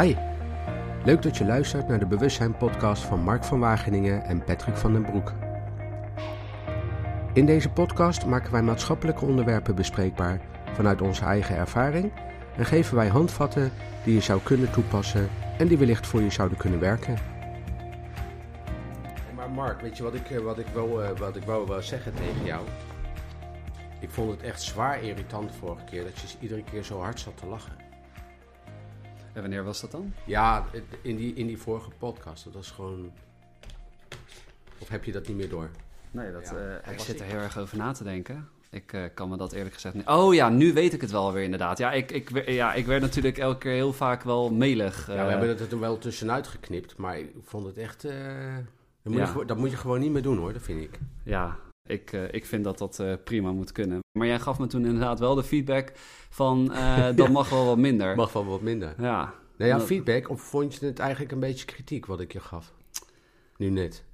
Hi, leuk dat je luistert naar de Bewustzijn podcast van Mark van Wageningen en Patrick van den Broek. In deze podcast maken wij maatschappelijke onderwerpen bespreekbaar vanuit onze eigen ervaring en geven wij handvatten die je zou kunnen toepassen en die wellicht voor je zouden kunnen werken. Maar Mark, weet je wat ik, wat ik, wou, wat ik wou wel zeggen tegen jou? Ik vond het echt zwaar irritant vorige keer dat je iedere keer zo hard zat te lachen. En wanneer was dat dan? Ja, in die, in die vorige podcast. Dat was gewoon. Of heb je dat niet meer door? Nee, dat, ja, uh, ik zit er heel erg over na te denken. Ik uh, kan me dat eerlijk gezegd niet... Oh ja, nu weet ik het wel weer inderdaad. Ja, ik, ik, ja, ik werd natuurlijk elke keer heel vaak wel melig. Uh, ja, we hebben het er wel tussenuit geknipt, maar ik vond het echt... dat, moet ja. je, dat moet je gewoon niet meer doen hoor, dat vind ik. Ja, ik, uh, ik vind dat dat uh, prima moet kunnen. Maar jij gaf me toen inderdaad wel de feedback van uh, dat mag wel wat minder. Mag wel wat minder. Ja. Nou ja, feedback of vond je het eigenlijk een beetje kritiek wat ik je gaf? Nu net.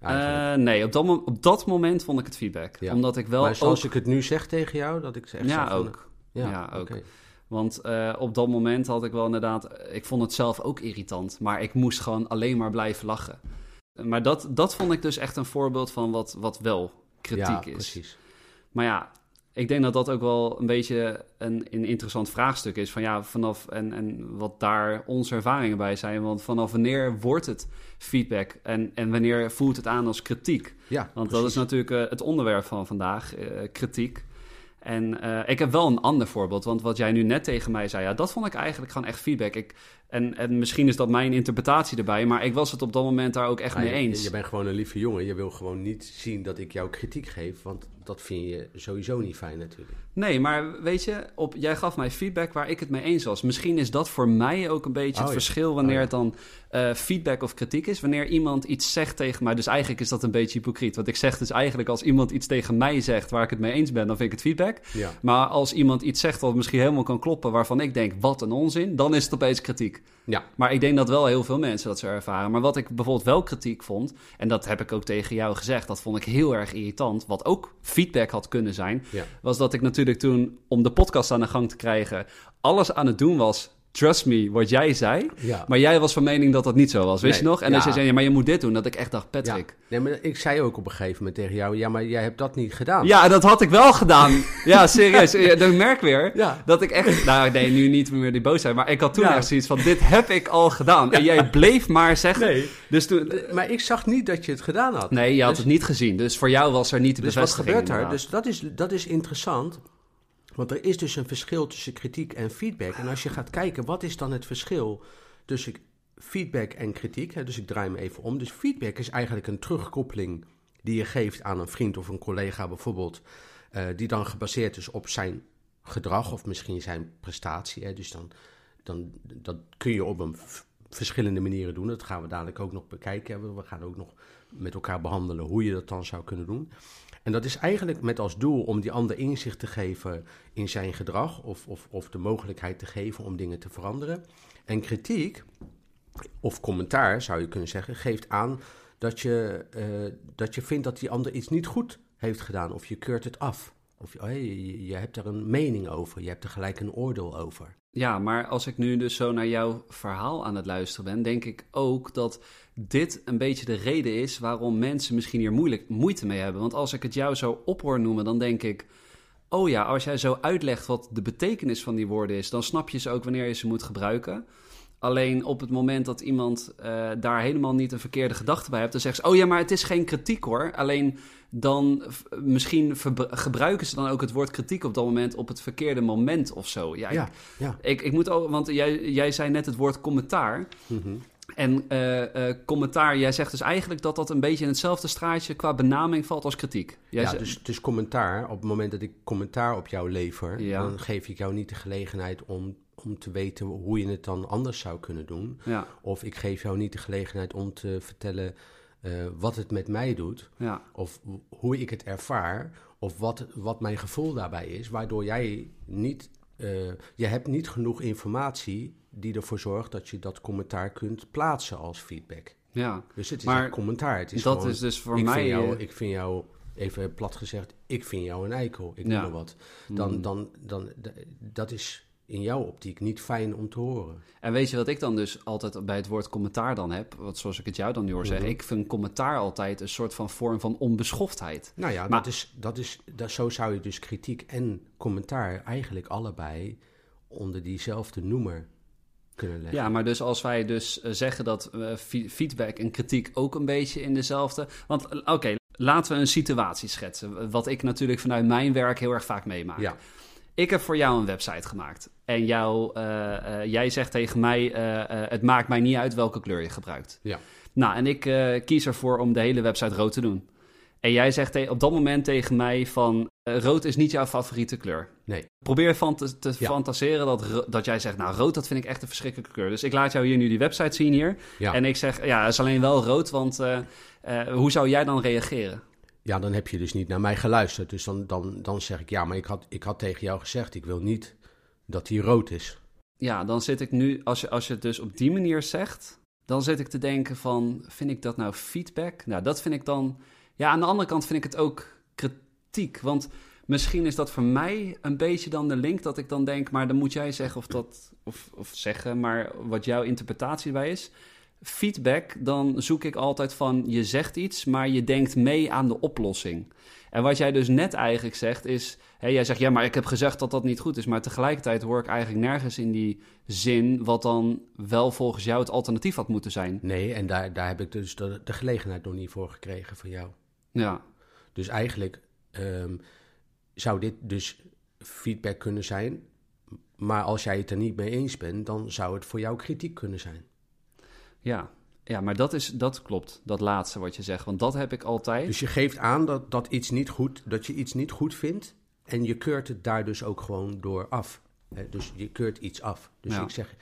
nee, op dat, op dat moment vond ik het feedback. Ja. Omdat ik wel. Maar zoals ook... ik het nu zeg tegen jou, dat ik zeg. Ja, ook. Ja, ja ook. Okay. Want op dat moment had ik wel inderdaad. Ik vond het zelf ook irritant. Maar ik moest gewoon alleen maar blijven lachen. Maar dat, dat vond ik dus echt een voorbeeld van wat, wat wel kritiek ja, is. Precies. Maar ja, ik denk dat dat ook wel een beetje een, een interessant vraagstuk is. Van ja, vanaf en, en wat daar onze ervaringen bij zijn. Want vanaf wanneer wordt het feedback en, en wanneer voelt het aan als kritiek? Ja, Want precies. dat is natuurlijk uh, het onderwerp van vandaag, uh, kritiek. En uh, ik heb wel een ander voorbeeld, want wat jij nu net tegen mij zei, ja, dat vond ik eigenlijk gewoon echt feedback. Ik, en, en misschien is dat mijn interpretatie erbij, maar ik was het op dat moment daar ook echt Ja, mee je- eens. Je, bent gewoon een lieve jongen. Je wil gewoon niet zien dat ik jou kritiek geef, want dat vind je sowieso niet fijn natuurlijk. Nee, maar weet je, op, jij gaf mij feedback waar ik het mee eens was. Misschien is dat voor mij ook een beetje Oh, het ja. verschil wanneer Oh, ja. het dan eh, feedback of kritiek is. Wanneer iemand iets zegt tegen mij, dus eigenlijk is dat een beetje hypocriet. Want ik zeg dus eigenlijk als iemand iets tegen mij zegt waar ik het mee eens ben, dan vind ik het feedback. Ja. Maar als iemand iets zegt wat misschien helemaal kan kloppen, waarvan ik denk, wat een onzin, dan is het opeens kritiek. Ja, Maar ik denk dat wel heel veel mensen dat zo ervaren. Maar wat ik bijvoorbeeld wel kritiek vond, en dat heb ik ook tegen jou gezegd, dat vond ik heel erg irritant, wat ook feedback had kunnen zijn, ja. was dat ik natuurlijk toen, om de podcast aan de gang te krijgen, alles aan het doen was, trust me, wat jij zei. ja. Maar jij was van mening dat dat niet zo was, wist Nee, je nog? En als ja. je zei, ja, maar je moet dit doen, dat ik echt dacht, Patrick. Ja. Nee, maar ik zei ook op een gegeven moment tegen jou, ja, maar jij hebt dat niet gedaan. Ja, dat had ik wel gedaan. ja, serieus. Ja, Dan merk weer dat ik echt... Nou, nee, nu niet meer die boosheid. Maar ik had toen echt zoiets van, dit heb ik al gedaan. En jij bleef maar zeggen. Nee. Dus toen... Maar ik zag niet dat je het gedaan had. Nee, je had Dus- het niet gezien. Dus voor jou was er niet de Dus wat gebeurt er? Dus dat is, dat is interessant. Want er is dus een verschil tussen kritiek en feedback. En als je gaat kijken, wat is dan het verschil tussen feedback en kritiek? Hè? Dus ik draai hem even om. Dus feedback is eigenlijk een terugkoppeling die je geeft aan een vriend of een collega bijvoorbeeld. eh, die dan gebaseerd is op zijn gedrag of misschien zijn prestatie. Hè? Dus dan, dan dat kun je op een verschillende manieren doen. Dat gaan we dadelijk ook nog bekijken. We gaan ook nog met elkaar behandelen hoe je dat dan zou kunnen doen. En dat is eigenlijk met als doel om die ander inzicht te geven in zijn gedrag of, of, of de mogelijkheid te geven om dingen te veranderen. En kritiek, of commentaar zou je kunnen zeggen, geeft aan dat je, eh, dat je vindt dat die ander iets niet goed heeft gedaan of je keurt het af. Of je, je- je hebt er een mening over, je hebt er gelijk een oordeel over. Ja, maar als ik nu dus zo naar jouw verhaal aan het luisteren ben, denk ik ook dat dit een beetje de reden is waarom mensen misschien hier moeilijk, moeite mee hebben. Want als ik het jou zo op hoor noemen, dan denk ik, oh ja, als jij zo uitlegt wat de betekenis van die woorden is, dan snap je ze ook wanneer je ze moet gebruiken. Alleen op het moment dat iemand eh, daar helemaal niet een verkeerde gedachte bij hebt, dan zegt ze: Oh ja, maar het is geen kritiek hoor. Alleen dan misschien gebruiken ze dan ook het woord kritiek op dat moment op het verkeerde moment of zo. Ja, Ja, ik, ja. ik, ik moet ook, want jij, jij zei net het woord commentaar. Mhm. En eh, eh, commentaar, jij zegt dus eigenlijk dat dat een beetje in hetzelfde straatje qua benaming valt als kritiek. Jij Ja, ze- dus, dus commentaar. Op het moment dat ik commentaar op jou lever, Ja. dan geef ik jou niet de gelegenheid om, om te weten hoe je het dan anders zou kunnen doen. ja, Of ik geef jou niet de gelegenheid om te vertellen eh, wat het met mij doet. ja, Of hoe ik het ervaar. Of wat, wat mijn gevoel daarbij is. Waardoor jij niet. Eh, je hebt niet genoeg informatie die ervoor zorgt dat je dat commentaar kunt plaatsen als feedback. ja. Dus het is Maar een commentaar. Het is dat gewoon, is dus voor ik mij... Vind jou, eh, ik vind jou, even plat gezegd, ik vind jou een eikel. Ik Ja. noem maar wat. Dan, mm, dan, dan, dat is in jouw optiek niet fijn om te horen. En weet je wat ik dan dus altijd bij het woord commentaar dan heb? Wat zoals ik het jou dan nu hoor zeggen. Mhm. Ik vind commentaar altijd een soort van vorm van onbeschoftheid. Nou ja, Maar- dat is, dat is, dat, zo zou je dus kritiek en commentaar eigenlijk allebei onder diezelfde noemer kunnen leggen. Ja, maar dus als wij dus eh, zeggen dat eh, fe- feedback en kritiek ook een beetje in dezelfde... Want eh, oké, laten we een situatie schetsen. Wat ik natuurlijk vanuit mijn werk heel erg vaak meemaak. Ja. Ik heb voor jou een website gemaakt. En jou, eh, eh, jij zegt tegen mij, eh, het maakt mij niet uit welke kleur je gebruikt. Ja. Nou, en ik kies ervoor om de hele website rood te doen. En jij zegt op dat moment tegen mij van, rood is niet jouw favoriete kleur. Nee. Probeer van te, te Ja. fantaseren dat, dat jij zegt, nou, rood dat vind ik echt een verschrikkelijke kleur. Dus ik laat jou hier nu die website zien hier. Ja. En ik zeg, ja, het is alleen wel rood, want hoe zou jij dan reageren? Ja, dan heb je dus niet naar mij geluisterd. Dus dan, dan, dan zeg ik, ja, maar ik had, ik had tegen jou gezegd, ik wil niet dat die rood is. Ja, dan zit ik nu, als je, als je het dus op die manier zegt, dan zit ik te denken van, vind ik dat nou feedback? Nou, dat vind ik dan, ja, aan de andere kant vind ik het ook kritiek, want misschien is dat voor mij een beetje dan de link dat ik dan denk, maar dan moet jij zeggen of dat, of, of zeggen, maar wat jouw interpretatie bij is. Feedback, dan zoek ik altijd van, je zegt iets, maar je denkt mee aan de oplossing. En wat jij dus net eigenlijk zegt is, jij zegt ja, maar ik heb gezegd dat dat niet goed is, maar tegelijkertijd hoor ik eigenlijk nergens in die zin wat dan wel volgens jou het alternatief had moeten zijn. Nee, en daar, daar heb ik dus de, de gelegenheid nog niet voor gekregen van jou. Ja, Dus eigenlijk ehm, zou dit dus feedback kunnen zijn. Maar als jij het er niet mee eens bent, dan zou het voor jou kritiek kunnen zijn. Ja. Ja, maar dat, is, dat klopt, dat laatste wat je zegt. Want dat heb ik altijd. Dus je geeft aan dat, dat, iets niet goed, dat je iets niet goed vindt. En je keurt het daar dus ook gewoon door af. Dus je keurt iets af. Dus Ja. ik zeg,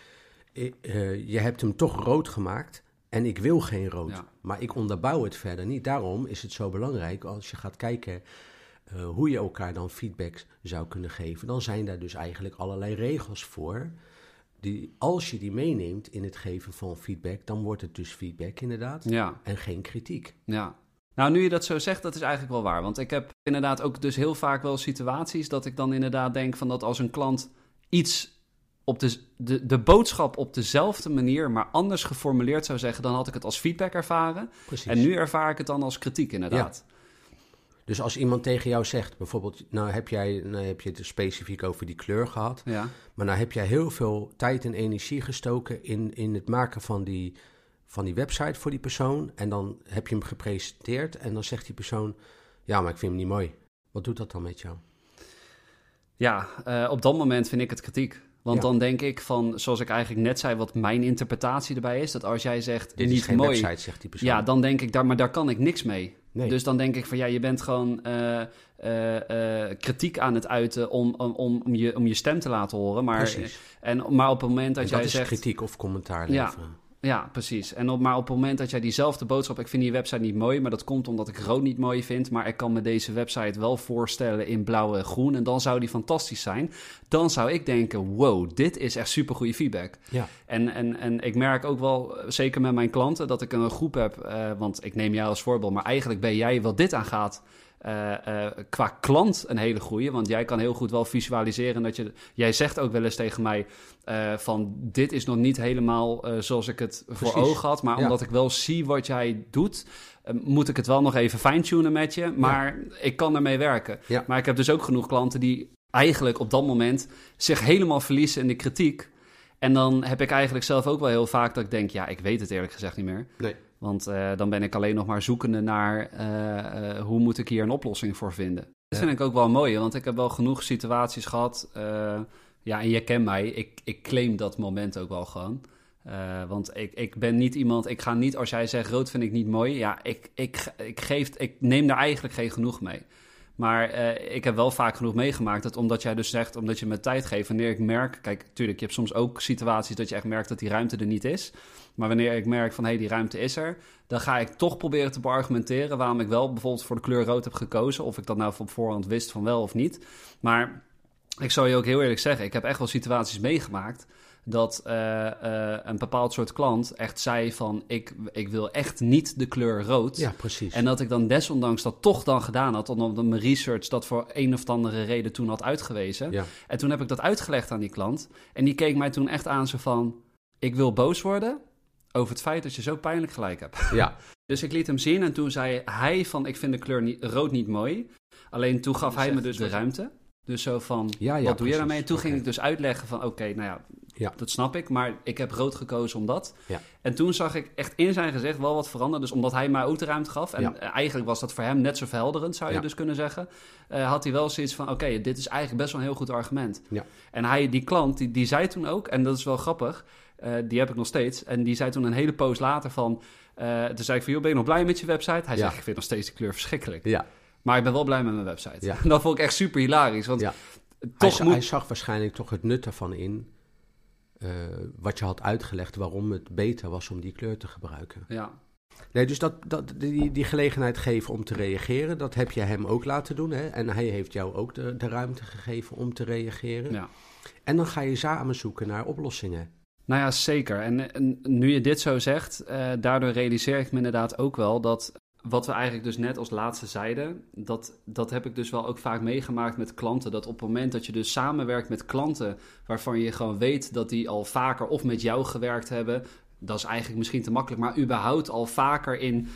eh, eh, je hebt hem toch rood gemaakt. En ik wil geen rood. Ja. Maar ik onderbouw het verder niet. Daarom is het zo belangrijk als je gaat kijken eh, hoe je elkaar dan feedback zou kunnen geven. Dan zijn daar dus eigenlijk allerlei regels voor. Die, als je die meeneemt in het geven van feedback, dan wordt het dus feedback inderdaad. Ja, En geen kritiek. ja. Nou, nu je dat zo zegt, dat is eigenlijk wel waar. Want ik heb inderdaad ook dus heel vaak wel situaties dat ik dan inderdaad denk van dat als een klant iets op de, de, de boodschap op dezelfde manier, maar anders geformuleerd zou zeggen, dan had ik het als feedback ervaren. Precies. En nu ervaar ik het dan als kritiek, inderdaad. Dus als iemand tegen jou zegt, bijvoorbeeld, nou heb, jij, nou heb je het specifiek over die kleur gehad, Ja. maar nou heb jij heel veel tijd en energie gestoken in, in het maken van die, van die website voor die persoon. En dan heb je hem gepresenteerd en dan zegt die persoon, ja, maar ik vind hem niet mooi. Wat doet dat dan met jou? Ja, eh, op dat moment vind ik het kritiek. Want Ja. dan denk ik van, zoals ik eigenlijk net zei, wat mijn interpretatie erbij is, dat als jij zegt Dit niet is geen mooi, website, zegt die persoon. ja, dan denk ik daar, maar daar kan ik niks mee. Nee. Dus dan denk ik van ja, je bent gewoon eh, eh, eh, kritiek aan het uiten om, om, om, je, om je stem te laten horen. Maar, Precies. en, maar op het moment dat jij dat is zegt. kritiek of commentaar leveren. Ja, precies. En op, maar op het moment dat jij diezelfde boodschap... Ik vind die website niet mooi, maar dat komt omdat ik rood niet mooi vind. Maar ik kan me deze website wel voorstellen in blauw en groen. En dan zou die fantastisch zijn. Dan zou ik denken, wow, dit is echt supergoeie feedback. Ja. En, en, en ik merk ook wel, eh, zeker met mijn klanten, dat ik een groep heb. eh, want ik neem jou als voorbeeld, maar eigenlijk ben jij wat dit aangaat. Eh, eh, qua klant een hele goeie. Want jij kan heel goed wel visualiseren dat je. Jij zegt ook wel eens tegen mij: eh, van dit is nog niet helemaal zoals ik het voor ogen had. Maar Ja. omdat ik wel zie wat jij doet, moet ik het wel nog even fine-tunen met je. Maar ik kan ermee werken. Ja. Maar ik heb dus ook genoeg klanten die eigenlijk op dat moment zich helemaal verliezen in de kritiek. En dan heb ik eigenlijk zelf ook wel heel vaak dat ik denk, ja, ik weet het eerlijk gezegd niet meer. Nee. Want eh, dan ben ik alleen nog maar zoekende naar eh, eh, hoe moet ik hier een oplossing voor vinden. Dat vind ik ook wel mooi, want ik heb wel genoeg situaties gehad. eh, ja, en je kent mij, ik, ik claim dat moment ook wel gewoon. Want ik, ik ben niet iemand, ik ga niet als jij zegt rood vind ik niet mooi. Ja, ik, ik, ik, geef, ik neem daar eigenlijk geen genoeg mee. Maar ik heb wel vaak genoeg meegemaakt dat omdat jij dus zegt, omdat je me tijd geeft, wanneer ik merk, kijk, tuurlijk, je hebt soms ook situaties dat je echt merkt dat die ruimte er niet is. Maar wanneer ik merk van hé, hey, die ruimte is er, dan ga ik toch proberen te beargumenteren waarom ik wel bijvoorbeeld voor de kleur rood heb gekozen. Of ik dat nou van voorhand wist van wel of niet. Maar ik zal je ook heel eerlijk zeggen, ik heb echt wel situaties meegemaakt dat uh, uh, een bepaald soort klant echt zei van ik, ik wil echt niet de kleur rood. Ja, precies. En dat ik dan desondanks dat toch dan gedaan had, omdat mijn research dat voor een of andere reden toen had uitgewezen. Ja. En toen heb ik dat uitgelegd aan die klant. En die keek mij toen echt aan zo van, ik wil boos worden over het feit dat je zo pijnlijk gelijk hebt. Ja, Dus ik liet hem zien en toen zei hij van ik vind de kleur niet, rood niet mooi. Alleen toen gaf hij me dus de ruimte. Dus zo van, Ja, ja, wat doe je daarmee? En toen ging ik dus uitleggen van oké, nou ja, Ja. dat snap ik. Maar ik heb rood gekozen omdat. Ja. En toen zag ik echt in zijn gezicht wel wat veranderen. Dus omdat hij mij ook de ruimte gaf. En Ja. eigenlijk was dat voor hem net zo verhelderend, zou je dus kunnen zeggen. eh, had hij wel zoiets van oké, dit is eigenlijk best wel een heel goed argument. Ja. En hij, die klant, die, die zei toen ook, en dat is wel grappig, eh, die heb ik nog steeds. En die zei toen een hele poos later van, eh, toen zei ik van, joh, ben je nog blij met je website? Hij Ja. zegt, ik vind nog steeds die kleur verschrikkelijk. ja. Maar ik ben wel blij met mijn website. Ja. dat vond ik echt super hilarisch, want Ja. Hij, toch za- moet... hij zag waarschijnlijk toch het nut ervan in. eh, wat je had uitgelegd waarom het beter was om die kleur te gebruiken. Ja, Nee, dus dat, dat, die, die gelegenheid geven om te reageren, dat heb je hem ook laten doen. Hè? En hij heeft jou ook de, de ruimte gegeven om te reageren. ja. En dan ga je samen zoeken naar oplossingen. Nou ja, zeker. En, nu je dit zo zegt, eh, daardoor realiseer ik me inderdaad ook wel dat wat we eigenlijk dus net als laatste zeiden, dat, dat heb ik dus wel ook vaak meegemaakt met klanten. Dat op het moment dat je dus samenwerkt met klanten waarvan je gewoon weet dat die al vaker of met jou gewerkt hebben, dat is eigenlijk misschien te makkelijk, maar überhaupt al vaker in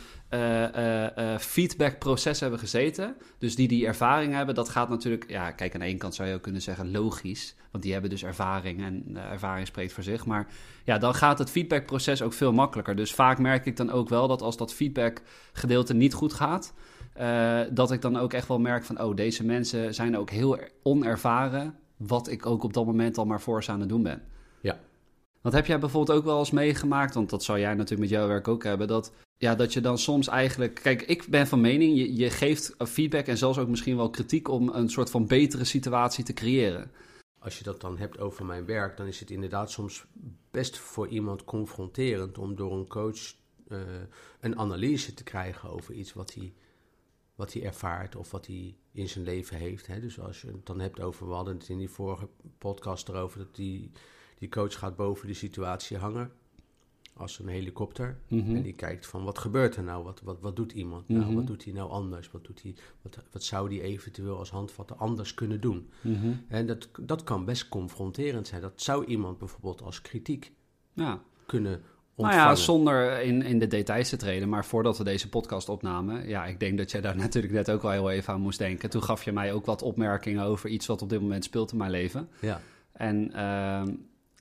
feedbackproces hebben gezeten. Dus die die ervaring hebben, dat gaat natuurlijk, ja, kijk, aan de ene kant zou je ook kunnen zeggen logisch, want die hebben dus ervaring en eh, ervaring spreekt voor zich. Maar ja, dan gaat het feedbackproces ook veel makkelijker. Dus vaak merk ik dan ook wel dat als dat feedbackgedeelte niet goed gaat, eh, dat ik dan ook echt wel merk van, oh, deze mensen zijn ook heel er- onervaren, wat ik ook op dat moment al maar voor ze aan het doen ben. Ja. Want heb jij bijvoorbeeld ook wel eens meegemaakt, want dat zou jij natuurlijk met jouw werk ook hebben, dat, ja, dat je dan soms eigenlijk... Kijk, ik ben van mening, je, je geeft feedback en zelfs ook misschien wel kritiek om een soort van betere situatie te creëren. Als je dat dan hebt over mijn werk, dan is het inderdaad soms best voor iemand confronterend om door een coach eh, een analyse te krijgen over iets wat hij, wat hij ervaart of wat hij in zijn leven heeft. Hè. Dus als je het dan hebt over, we hadden het in die vorige podcast erover, dat die, die coach gaat boven de situatie hangen als een helikopter. Mhm. En die kijkt van wat gebeurt er nou? Wat, wat, wat doet iemand nou? Mhm. Wat doet hij nou anders? Wat, doet hij, wat, wat zou hij eventueel als handvatten anders kunnen doen? Mhm. En dat, dat kan best confronterend zijn. Dat zou iemand bijvoorbeeld als kritiek Ja. kunnen Nou ontvangen. ja, zonder in, in de details te treden, maar voordat we deze podcast opnamen, ja, ik denk dat jij daar natuurlijk net ook wel heel even aan moest denken. Toen gaf je mij ook wat opmerkingen over iets wat op dit moment speelt in mijn leven. Ja, En ehm,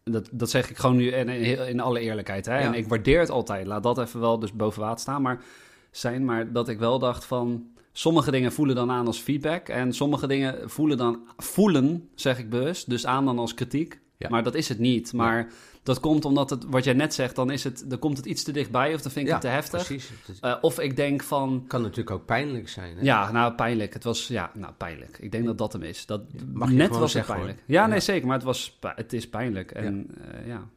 dat, dat zeg ik gewoon nu in, in, in alle eerlijkheid. Hè? Ja. En ik waardeer het altijd. Laat dat even wel dus boven water staan. Maar zijn, maar dat ik wel dacht van. Sommige dingen voelen dan aan als feedback. En sommige dingen voelen dan voelen, zeg ik bewust, dus aan dan als kritiek. Ja. Maar dat is het niet. Maar dat komt omdat het, wat jij net zegt, dan, is het, dan komt het iets te dichtbij of dan vind ik ja het te heftig. precies. Het Eh, of ik denk van, kan natuurlijk ook pijnlijk zijn. Hè? ja, nou pijnlijk. Het was, ja, nou pijnlijk. Ik denk dat dat hem is. Dat, Mag je net was het zeggen, pijnlijk. hoor. Ja, nee, zeker. Maar het, was, het is pijnlijk. En ja. ja.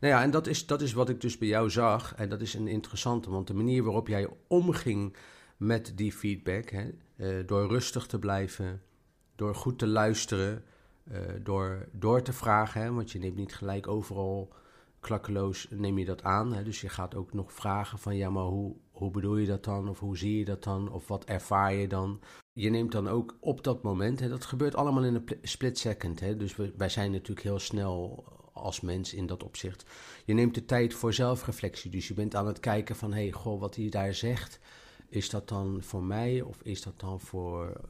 Nou ja, en dat is, dat is wat ik dus bij jou zag. En dat is een interessante, want de manier waarop jij omging met die feedback, hè, eh, door rustig te blijven, door goed te luisteren, eh, door door te vragen, hè, want je neemt niet gelijk overal klakkeloos, neem je dat aan. Hè, dus je gaat ook nog vragen van, ja, maar hoe, hoe bedoel je dat dan? Of hoe zie je dat dan? Of wat ervaar je dan? Je neemt dan ook op dat moment, hè, dat gebeurt allemaal in een pl- split second. Hè, dus wij zijn natuurlijk heel snel als mens in dat opzicht. Je neemt de tijd voor zelfreflectie. Dus je bent aan het kijken van, hé, hey, goh, wat hij daar zegt, is dat dan voor mij of is dat dan voor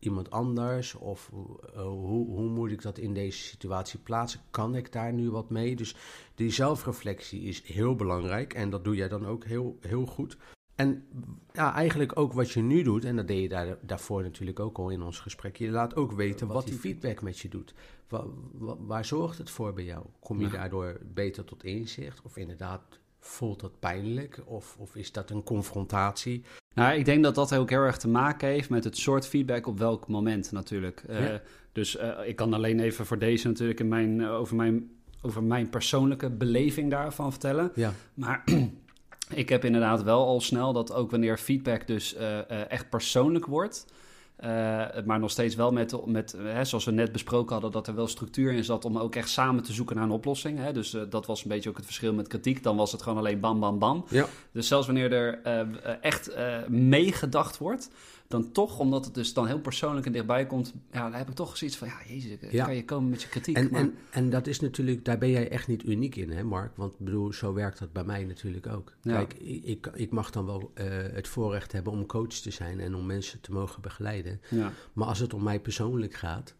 iemand anders? Of eh, hoe, hoe moet ik dat in deze situatie plaatsen? Kan ik daar nu wat mee? Dus die zelfreflectie is heel belangrijk en dat doe jij dan ook heel, heel goed. En ja, eigenlijk ook wat je nu doet, en dat deed je daar, daarvoor natuurlijk ook al in ons gesprek. Je laat ook weten wat, die feedback met je doet. Wa- wa- waar zorgt het voor bij jou? Kom je Ja. daardoor beter tot inzicht? Of inderdaad, voelt dat pijnlijk? Of, of is dat een confrontatie? Nou, ik denk dat dat ook heel erg te maken heeft met het soort feedback op welk moment natuurlijk. Eh. Dus eh, ik kan alleen even voor deze natuurlijk in mijn, eh, over, mijn, over mijn persoonlijke beleving daarvan vertellen. Ja, Maar ik heb inderdaad wel al snel dat ook wanneer feedback dus echt persoonlijk wordt, Eh, maar nog steeds wel met, met hè, zoals we net besproken hadden, dat er wel structuur in zat om ook echt samen te zoeken naar een oplossing. Hè? Dus eh, dat was een beetje ook het verschil met kritiek. Dan was het gewoon alleen bam, bam, bam. Ja. Dus zelfs wanneer er eh, echt meegedacht wordt, dan toch, omdat het dus dan heel persoonlijk en dichtbij komt, ja, dan heb ik toch zoiets van, ja, jezus, Ja. kan je komen met je kritiek. En, maar- en, en dat is natuurlijk, daar ben jij echt niet uniek in, hè Mark? Want bedoel, zo werkt dat bij mij natuurlijk ook. Ja. Kijk, ik, ik, ik mag dan wel eh, het voorrecht hebben om coach te zijn en om mensen te mogen begeleiden. ja. Maar als het om mij persoonlijk gaat,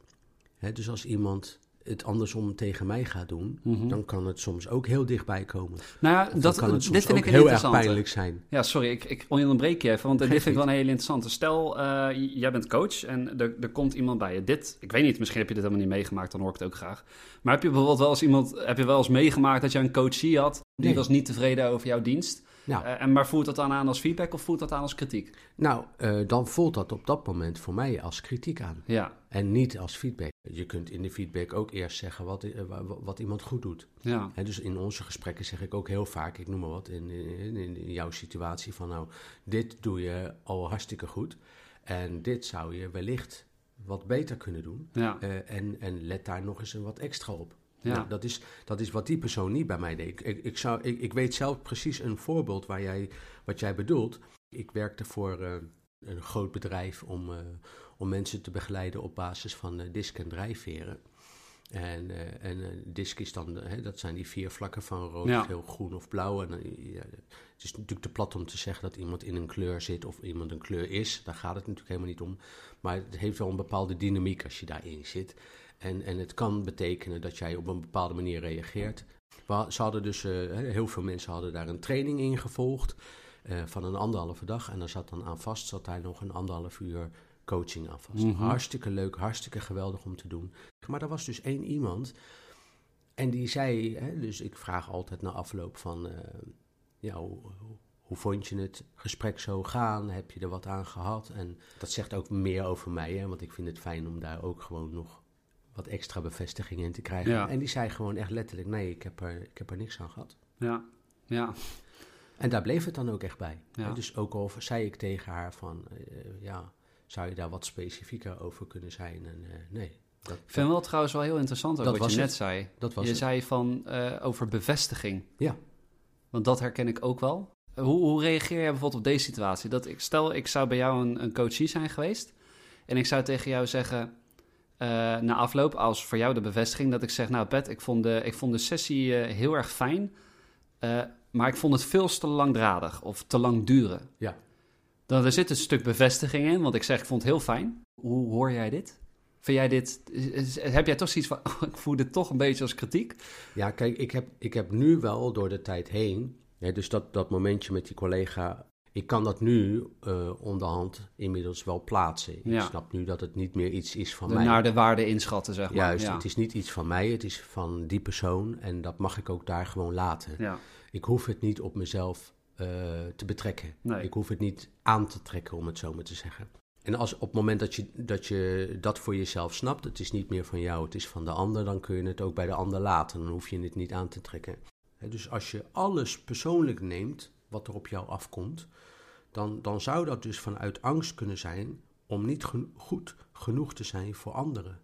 hè, dus als iemand het andersom tegen mij gaat doen, Mhm. dan kan het soms ook heel dichtbij komen. Nou ja, dat, kan het soms dit vind ook ik heel erg pijnlijk zijn. Ja, sorry, ik, ik onderbreek je even, want dit vind ik wel een hele interessante. Stel, eh, jij bent coach en er, er komt iemand bij je. Dit, ik weet niet, misschien heb je dit helemaal niet meegemaakt, dan hoor ik het ook graag. Maar heb je bijvoorbeeld wel eens iemand, heb je wel eens meegemaakt dat je een coachie had, die Nee. was niet tevreden over jouw dienst? Nou, Eh, en maar voelt dat dan aan als feedback of voelt dat aan als kritiek? nou eh, dan voelt dat op dat moment voor mij als kritiek aan. Ja, En niet als feedback. Je kunt in de feedback ook eerst zeggen wat, eh, wa- wa- wat iemand goed doet. ja, Hè, dus in onze gesprekken zeg ik ook heel vaak, ik noem maar wat, in, in, in jouw situatie van nou, dit doe je al hartstikke goed. En dit zou je wellicht wat beter kunnen doen. ja, en, en let daar nog eens een wat extra op. ja. Nou, dat, is, dat is wat die persoon niet bij mij deed. Ik, ik, ik, zou, ik, ik weet zelf precies een voorbeeld waar jij, wat jij bedoelt. Ik werkte voor eh, een groot bedrijf om, eh, om mensen te begeleiden op basis van eh, disk- en drijfveren. En, en disk is dan, hè, dat zijn die vier vlakken van rood, Ja. geel, groen of blauw. En, ja, het is natuurlijk te plat om te zeggen dat iemand in een kleur zit of iemand een kleur is. Daar gaat het natuurlijk helemaal niet om. Maar het heeft wel een bepaalde dynamiek als je daarin zit. En, en het kan betekenen dat jij op een bepaalde manier reageert. Ze hadden dus, eh, heel veel mensen hadden daar een training in gevolgd eh, van een anderhalve dag. En daar zat dan aan vast, zat daar nog een anderhalf uur coaching aan vast. Mhm. Hartstikke leuk, hartstikke geweldig om te doen. Maar er was dus één iemand en die zei, hè, dus ik vraag altijd na afloop van, eh, ja, hoe, hoe- hoe vond je het gesprek zo gaan? Heb je er wat aan gehad? En dat zegt ook meer over mij, hè, want ik vind het fijn om daar ook gewoon nog wat extra bevestiging in te krijgen. Ja. En die zei gewoon echt letterlijk, nee, ik heb er, ik heb er niks aan gehad. ja, ja, En daar bleef het dan ook echt bij. Ja. Dus ook al zei ik tegen haar van, eh, ja, zou je daar wat specifieker over kunnen zijn? En eh, nee, dat, Ik vind wel trouwens wel heel interessant ook Dat wat was je net het. zei. dat was je het. zei van eh, over bevestiging. Ja. Want dat herken ik ook wel. Hoe, hoe reageer jij bijvoorbeeld op deze situatie? Dat ik, stel, ik zou bij jou een, een coachie zijn geweest. En ik zou tegen jou zeggen, eh, na afloop, als voor jou de bevestiging, dat ik zeg: Nou, Pet, ik vond de, ik vond de sessie eh, heel erg fijn. eh, maar ik vond het veel te langdradig of te lang duren. Ja. Dan, er zit een stuk bevestiging in, want ik zeg: Ik vond het heel fijn. Hoe hoor jij dit? Vind jij dit, heb jij toch zoiets van, oh, ik voel dit toch een beetje als kritiek? Ja, kijk, ik heb, ik heb nu wel door de tijd heen, hè, dus dat, dat momentje met die collega, ik kan dat nu eh, onderhand inmiddels wel plaatsen. Ik Ja. snap nu dat het niet meer iets is van De- mij. naar de waarde inschatten, zeg maar. Juist, ja. het is niet iets van mij, het is van die persoon en dat mag ik ook daar gewoon laten. Ja, Ik hoef het niet op mezelf eh, te betrekken. nee. Ik hoef het niet aan te trekken, om het zo maar te zeggen. En als op het moment dat je, dat je dat voor jezelf snapt, het is niet meer van jou, het is van de ander, dan kun je het ook bij de ander laten. Dan hoef je het niet aan te trekken. Dus als je alles persoonlijk neemt, wat er op jou afkomt, dan, dan zou dat dus vanuit angst kunnen zijn om niet goed genoeg te zijn voor anderen.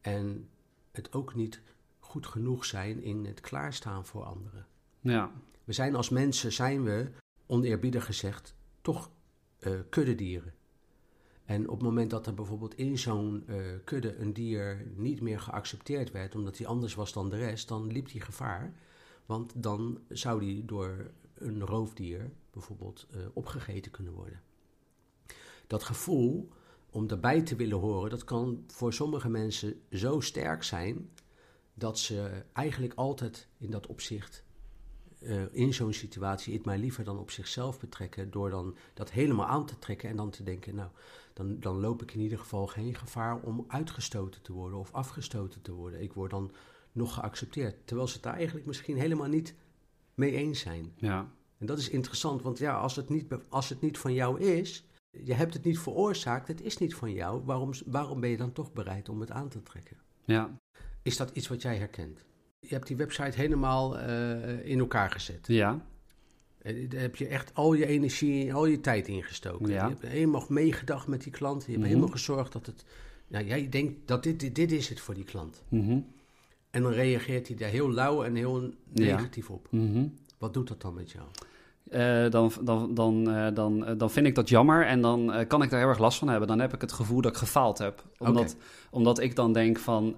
En het ook niet goed genoeg zijn in het klaarstaan voor anderen. ja. We zijn als mensen, zijn we, oneerbiedig gezegd, toch eh kuddedieren. En op het moment dat er bijvoorbeeld in zo'n eh, kudde een dier niet meer geaccepteerd werd, omdat hij anders was dan de rest, dan liep hij gevaar. Want dan zou hij door een roofdier bijvoorbeeld eh, opgegeten kunnen worden. Dat gevoel om erbij te willen horen, dat kan voor sommige mensen zo sterk zijn dat ze eigenlijk altijd in dat opzicht eh, in zo'n situatie het maar liever dan op zichzelf betrekken. Door dan dat helemaal aan te trekken en dan te denken, nou, dan, dan loop ik in ieder geval geen gevaar om uitgestoten te worden of afgestoten te worden. Ik word dan nog geaccepteerd. Terwijl ze het daar eigenlijk misschien helemaal niet mee eens zijn. ja. En dat is interessant, want ja, als het niet, als het niet van jou is, je hebt het niet veroorzaakt, het is niet van jou, waarom, waarom ben je dan toch bereid om het aan te trekken? ja. Is dat iets wat jij herkent? Je hebt die website helemaal eh, in elkaar gezet. ja. Eh, Daar heb je echt al je energie, al je tijd ingestoken. Ja. Je hebt helemaal meegedacht met die klant. Je hebt Mhm. helemaal gezorgd dat het... Nou, jij denkt dat dit, dit, dit is het voor die klant. Mhm. En dan reageert hij daar heel lauw en heel negatief op. Mhm. Wat doet dat dan met jou? Eh, dan, dan, dan, eh, dan, eh, dan vind ik dat jammer en dan kan ik daar heel erg last van hebben. Dan heb ik het gevoel dat ik gefaald heb. Omdat, omdat ik dan denk van,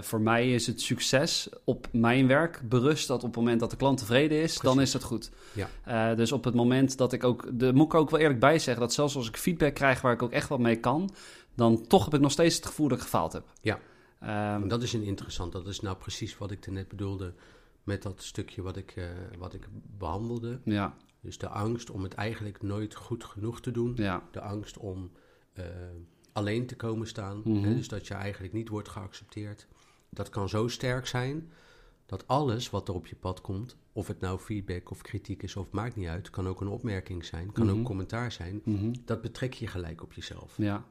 voor mij is het succes op mijn werk berust dat op het moment dat de klant tevreden is, dan is het goed. Ja. Dus op het moment dat ik ook, daar moet ik ook wel eerlijk bij zeggen, dat zelfs als ik feedback krijg waar ik ook echt wat mee kan, dan toch heb ik nog steeds het gevoel dat ik gefaald heb. Ja. En dat is een interessant. Dat is nou precies wat ik er net bedoelde met dat stukje wat ik, eh, wat ik behandelde. ja, Dus de angst om het eigenlijk nooit goed genoeg te doen. ja, De angst om eh, alleen te komen staan. Mhm. Hè, dus dat je eigenlijk niet wordt geaccepteerd. Dat kan zo sterk zijn dat alles wat er op je pad komt, of het nou feedback of kritiek is of maakt niet uit, kan ook een opmerking zijn, kan Mhm. ook commentaar zijn. mhm. Dat betrek je gelijk op jezelf. Ja.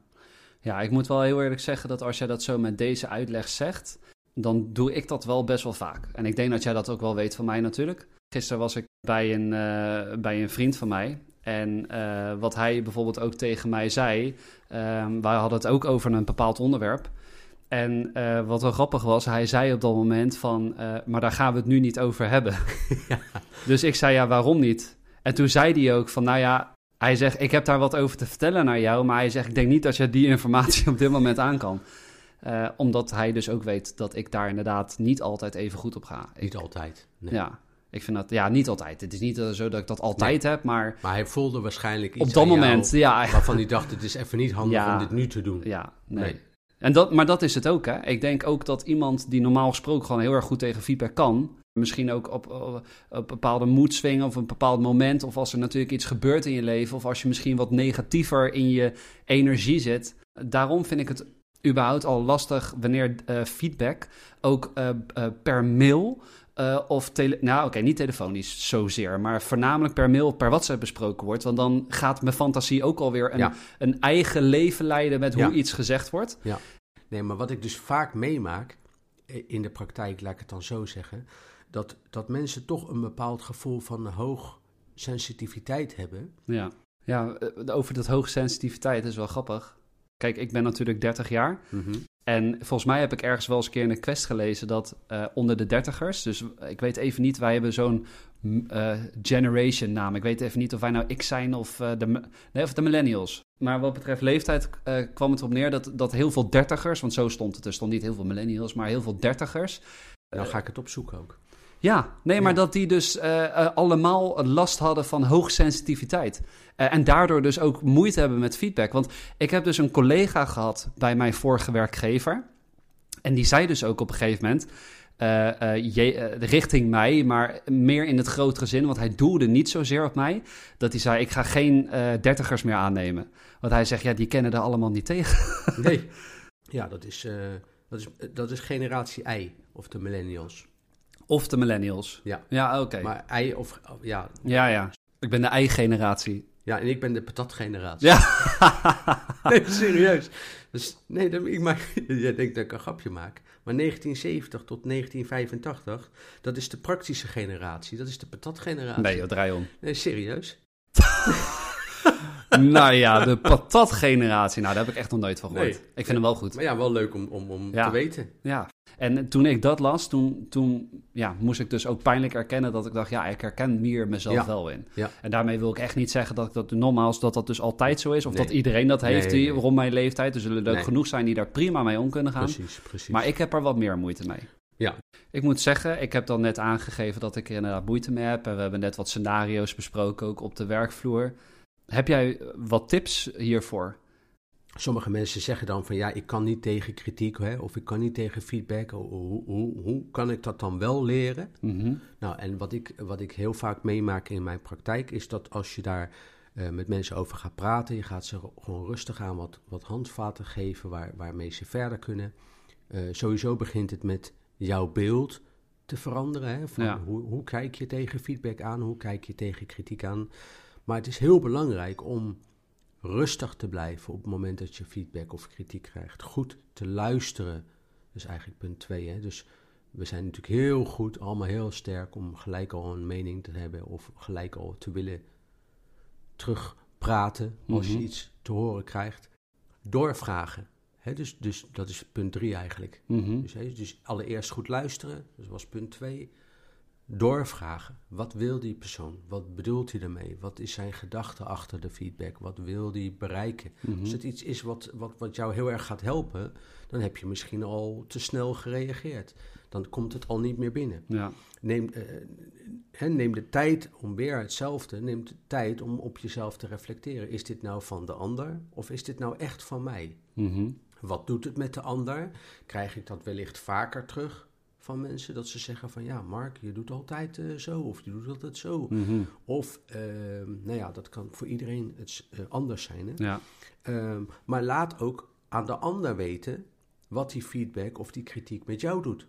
Ja, ik moet wel heel eerlijk zeggen dat als jij dat zo met deze uitleg zegt, dan doe ik dat wel best wel vaak. En ik denk dat jij dat ook wel weet van mij natuurlijk. Gisteren was ik bij een, eh, bij een vriend van mij. En eh, wat hij bijvoorbeeld ook tegen mij zei, ehm, wij hadden het ook over een bepaald onderwerp. En eh, wat wel grappig was, hij zei op dat moment van, maar daar gaan we het nu niet over hebben. Dus ik zei, ja, waarom niet? En toen zei hij ook van, nou ja, hij zegt, ik heb daar wat over te vertellen naar jou, maar hij zegt, ik denk niet dat je die informatie op dit moment aan kan. Eh, omdat hij dus ook weet dat ik daar inderdaad niet altijd even goed op ga. Ik, Niet altijd. Nee. Ja, ik vind dat, ja, niet altijd. Het is niet eh, zo dat ik dat altijd heb, maar Maar hij voelde waarschijnlijk iets op dat moment, ja, waarvan hij dacht, het is even niet handig Ja. om dit nu te doen. ja, nee. Nee. En dat, maar dat is het ook, hè. Ik denk ook dat iemand die normaal gesproken gewoon heel erg goed tegen feedback kan... misschien ook op, op, op bepaalde moedswingen of een bepaald moment... of als er natuurlijk iets gebeurt in je leven... of als je misschien wat negatiever in je energie zit. Daarom vind ik het überhaupt al lastig wanneer eh, feedback ook eh, eh, per mail... of tele nou, oké, niet telefonisch zozeer, maar voornamelijk per mail of per WhatsApp besproken wordt. Want dan gaat mijn fantasie ook alweer een, Ja. een eigen leven leiden met hoe Ja. iets gezegd wordt. Nee, maar wat ik dus vaak meemaak, in de praktijk, laat ik het dan zo zeggen, dat, dat mensen toch een bepaald gevoel van hoog sensitiviteit hebben. Ja, ja eh, over dat hoge sensitiviteit is wel grappig. Kijk, ik ben natuurlijk 30 jaar. En volgens mij heb ik ergens wel eens een keer in een quest gelezen dat eh, onder de dertigers, dus ik weet even niet, wij hebben zo'n eh, generation naam. Ik weet even niet of wij nou X zijn of, de, nee, of de millennials. Maar wat betreft leeftijd kwam het op neer dat, dat heel veel dertigers, want zo stond het, er stond niet heel veel millennials, maar heel veel dertigers. Dan ga ik het opzoeken ook. Ja, nee, maar Ja. dat die dus eh, eh, allemaal last hadden van hoogsensitiviteit. Eh, en daardoor dus ook moeite hebben met feedback. Want ik heb dus een collega gehad bij mijn vorige werkgever. En die zei dus ook op een gegeven moment. eh, je- richting mij, maar meer in het grotere zin, want hij doelde niet zozeer op mij. Dat hij zei: Ik ga geen dertigers meer aannemen. Want hij zegt: Ja, die kennen er allemaal niet tegen. Nee. Ja, dat is, dat, is, dat is generatie I, of de millennials. Of de millennials. Ja. Ja, oké. Maar I of, ja, Ja, ja. Ik ben de ei-generatie. ja, en ik ben de patatgeneratie. Ja. Nee, serieus. Dus, nee, dat, ik maak, jij denkt dat ik een grapje maak. Maar 1970 tot 1985, dat is de praktische generatie. Dat is de patatgeneratie. Nee, joh, draai om. Nee, serieus. nou ja, de patatgeneratie. Nou, daar heb ik echt nog nooit van gehoord. Nee. Ik vind hem wel goed. Maar ja, wel leuk om, om, om Ja. te weten. Ja. En toen ik dat las, toen, toen ja, moest ik dus ook pijnlijk erkennen dat ik dacht, ja, ik herken hier mezelf Ja. wel in. Ja. En daarmee wil ik echt niet zeggen dat ik dat nogmaals, dat dat dus altijd zo is. Of Nee. dat iedereen dat heeft Nee, die, nee. rond mijn leeftijd. Er zullen er ook genoeg zijn die daar prima mee om kunnen gaan. Precies, precies. Maar ik heb er wat meer moeite mee. Ja. Ik moet zeggen, ik heb dan net aangegeven dat ik er inderdaad moeite mee heb. En we hebben net wat scenario's besproken, ook op de werkvloer. Heb jij wat tips hiervoor? Sommige mensen zeggen dan van ja, ik kan niet tegen kritiek hè, of ik kan niet tegen feedback. Hoe, hoe, hoe, kan ik dat dan wel leren? Mhm. Nou, en wat ik, wat ik heel vaak meemaak in mijn praktijk is dat als je daar eh, met mensen over gaat praten, je gaat ze gewoon rustig aan wat, wat handvaten geven waar, waarmee ze verder kunnen. Eh, sowieso begint het met jouw beeld te veranderen. Hè, van Ja. hoe, hoe kijk je tegen feedback aan, hoe kijk je tegen kritiek aan. Maar het is heel belangrijk om rustig te blijven op het moment dat je feedback of kritiek krijgt. Goed te luisteren, dus eigenlijk punt twee. Hè? Dus we zijn natuurlijk heel goed, allemaal heel sterk om gelijk al een mening te hebben of gelijk al te willen terugpraten als je Mhm. iets te horen krijgt. Doorvragen. Hè, dus, dus dat is punt drie eigenlijk. Mhm. Dus, hè, dus allereerst goed luisteren, dat was punt twee. Doorvragen. Wat wil die persoon? Wat bedoelt hij daarmee? Wat is zijn gedachte achter de feedback? Wat wil die bereiken? Mhm. Als het iets is wat, wat, wat jou heel erg gaat helpen, dan heb je misschien al te snel gereageerd. Dan komt het al niet meer binnen. Ja. Neem, hè, neem de tijd om weer hetzelfde. Neem de tijd om op jezelf te reflecteren. Is dit nou van de ander of is dit nou echt van mij? Mhm. Wat doet het met de ander? Krijg ik dat wellicht vaker terug van mensen? Dat ze zeggen van ja, Mark, je doet altijd eh, zo of je doet altijd zo. Mhm. Of, ehm, nou ja, dat kan voor iedereen het, eh, anders zijn. Hè? Ja. Ehm, maar laat ook aan de ander weten wat die feedback of die kritiek met jou doet.